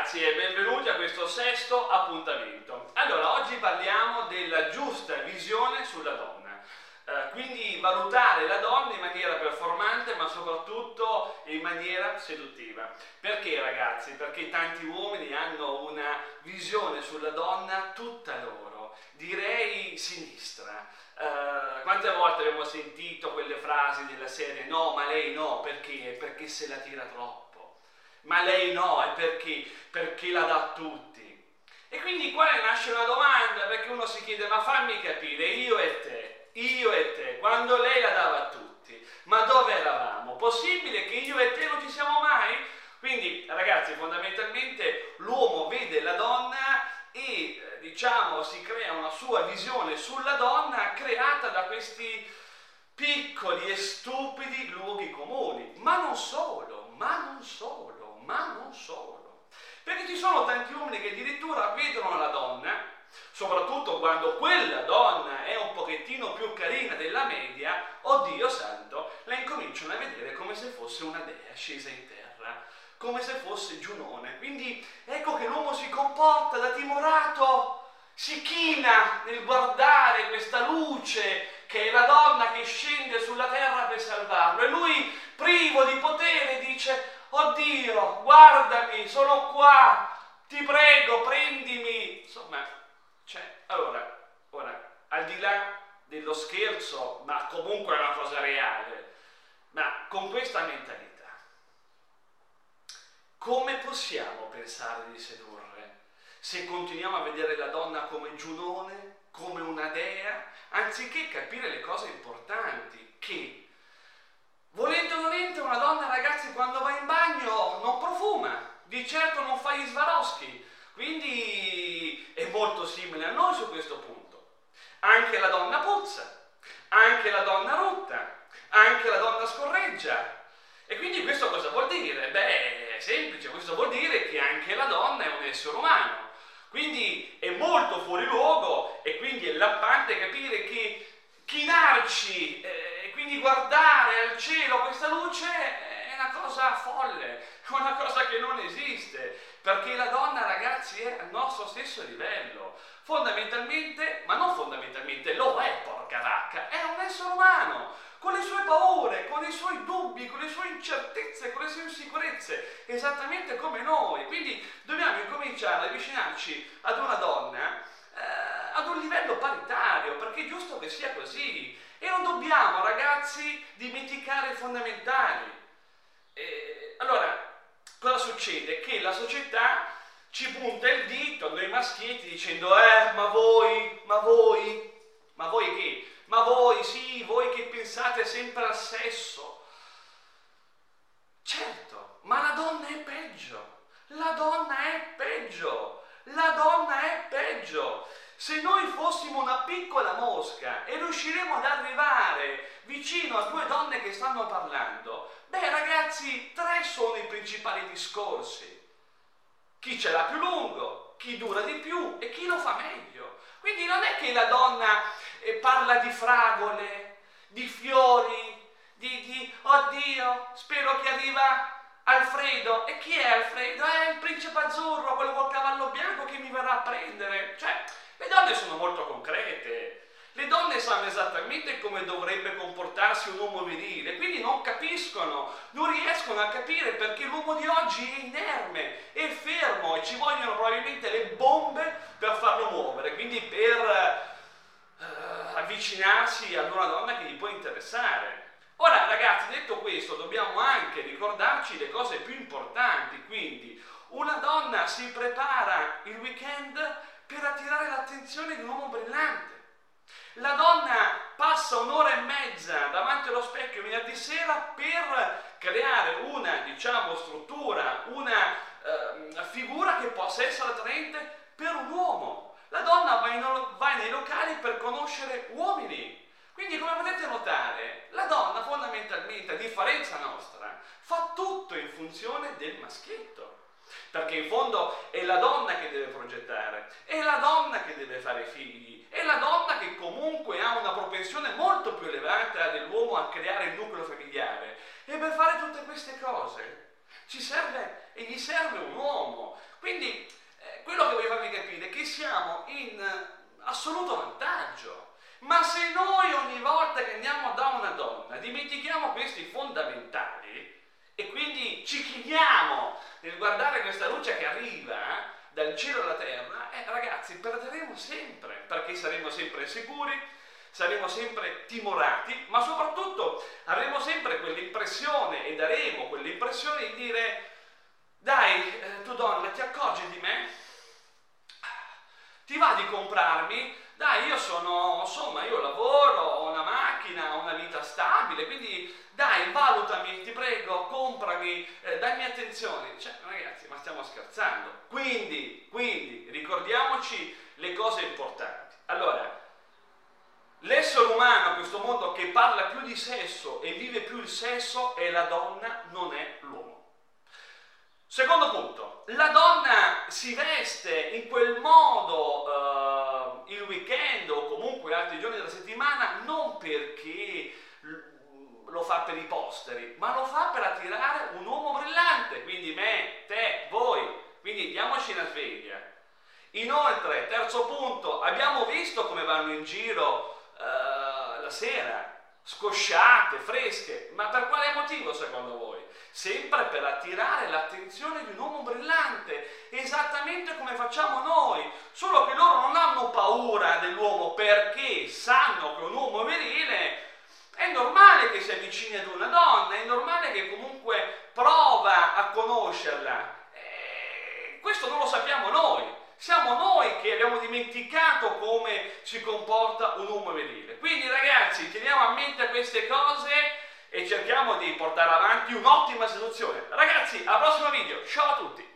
ragazzi e benvenuti a questo sesto appuntamento. Allora, oggi parliamo della giusta visione sulla donna. Eh, quindi valutare la donna in maniera performante ma soprattutto in maniera seduttiva. Perché ragazzi? Perché tanti uomini hanno una visione sulla donna tutta loro, direi sinistra. Uh, quante volte abbiamo sentito quelle frasi della serie no, ma lei no, perché? Perché se la tira troppo ma lei no, è perché, perché la dà a tutti. E quindi qua nasce una domanda, perché uno si chiede, ma fammi capire, io e te, io e te, quando lei la dava a tutti, ma dove eravamo? Possibile che io e te non ci siamo mai? Quindi, ragazzi, fondamentalmente l'uomo vede la donna e diciamo si crea una sua visione sulla donna creata da questi piccoli e stupidi luoghi comuni, ma non solo, ma non solo ma non solo. Perché ci sono tanti uomini che addirittura vedono la donna, soprattutto quando quella donna è un pochettino più carina della media, oddio santo, la incominciano a vedere come se fosse una dea scesa in terra, come se fosse Giunone. Quindi ecco che l'uomo si comporta da timorato, si china nel guardare questa luce che è la donna che scende sulla terra per salvarlo e lui privo di potere dice oddio, guardami, sono qua, ti prego, prendimi. Insomma, cioè, allora, ora, al di là dello scherzo, ma comunque è una cosa reale, ma con questa mentalità, come possiamo pensare di sedurre se continuiamo a vedere la donna come giunone, come una dea, anziché capire le cose importanti che Nolente, una donna, ragazzi, quando va in bagno non profuma, di certo non fa gli Swarovski, quindi è molto simile a noi su questo punto. Anche la donna puzza, anche la donna rotta, anche la donna scorreggia. E quindi questo cosa vuol dire? Beh, è semplice, questo vuol dire che anche la donna è un essere umano. Quindi è molto fuori luogo e quindi è lampante capire che chinarci eh, quindi guardare al cielo questa luce è una cosa folle, è una cosa che non esiste, perché la donna, ragazzi, è al nostro stesso livello. Fondamentalmente, ma non fondamentalmente, lo è, porca vacca, è un essere umano, con le sue paure, con i suoi dubbi, con le sue incertezze, con le sue insicurezze, esattamente come noi. Quindi dobbiamo incominciare ad avvicinarci ad una donna eh, ad un livello paritario, perché è giusto che sia così. E non dobbiamo, ragazzi, dimenticare i fondamentali. Eh, allora, cosa succede? Che la società ci punta il dito a noi maschietti dicendo, eh, ma voi, ma voi, ma voi che? Ma voi, sì, voi che pensate sempre al sesso. Certo, ma la donna è peggio. La donna è peggio. La donna è peggio. Se noi fossimo una piccola mosca e riusciremo ad arrivare vicino a due donne che stanno parlando, beh ragazzi, tre sono i principali discorsi. Chi ce l'ha più lungo, chi dura di più e chi lo fa meglio. Quindi non è che la donna eh, parla di fragole, di fiori, di, di oddio, spero che arriva Alfredo. E chi è Alfredo? È il principe azzurro, quello col cavallo bianco che mi verrà a prendere. Cioè, donne sono molto concrete, le donne sanno esattamente come dovrebbe comportarsi un uomo virile, quindi non capiscono, non riescono a capire perché l'uomo di oggi è inerme, è fermo e ci vogliono probabilmente le bombe per farlo muovere, quindi per uh, avvicinarsi ad una donna che gli può interessare. Ora ragazzi, detto questo, dobbiamo anche ricordarci le cose più importanti, quindi una donna si prepara il weekend per attirare l'attenzione di un uomo brillante. La donna passa un'ora e mezza davanti allo specchio venerdì sera per creare una, diciamo, struttura, una eh, figura che possa essere attraente per un uomo. La donna va, in, va nei locali per conoscere uomini. Quindi, come potete notare, la donna fondamentalmente, a differenza nostra, fa tutto in funzione del maschietto perché in fondo è la donna che deve progettare, è la donna che deve fare figli, è la donna che comunque ha una propensione molto più elevata dell'uomo a creare il nucleo familiare. E per fare tutte queste cose ci serve e gli serve un uomo. Quindi eh, quello che voglio farvi capire è che siamo in assoluto vantaggio. Ma se noi ogni volta che andiamo da una donna dimentichiamo questi fondamentali e quindi ci chiediamo nel guardare questa luce che arriva eh, dal cielo alla terra, eh, ragazzi, perderemo sempre, perché saremo sempre insicuri, saremo sempre timorati, ma soprattutto avremo sempre quell'impressione e daremo quell'impressione di dire dai, eh, tu donna, ti accorgi di me? Ti va di comprarmi? Dai, io sono, insomma, io lavoro, ho una macchina, ho una vita stabile, quindi dai, valutami, ti prego, comprami, eh, dammi attenzione. Cioè, ragazzi, ma stiamo scherzando. Quindi, quindi, ricordiamoci le cose importanti. Allora, l'essere umano a questo mondo che parla più di sesso e vive più il sesso è la donna, non è l'uomo. Secondo punto, la donna si veste in quel modo uh, il weekend o comunque altri giorni della settimana non lo fa per i posteri, ma lo fa per attirare un uomo brillante, quindi me, te, voi. Quindi diamoci una sveglia. Inoltre, terzo punto, abbiamo visto come vanno in giro uh, la sera, scosciate, fresche, ma per quale motivo secondo voi? sempre per attirare l'attenzione di un uomo brillante, esattamente come facciamo noi, solo che loro non hanno paura dell'uomo perché sanno che un uomo virile è normale che si avvicini ad una donna, è normale che comunque prova a conoscerla. E questo non lo sappiamo noi. Siamo noi che abbiamo dimenticato come si comporta un uomo virile. Quindi ragazzi, teniamo a mente queste cose e cerchiamo di portare avanti un'ottima seduzione. Ragazzi, al prossimo video, ciao a tutti!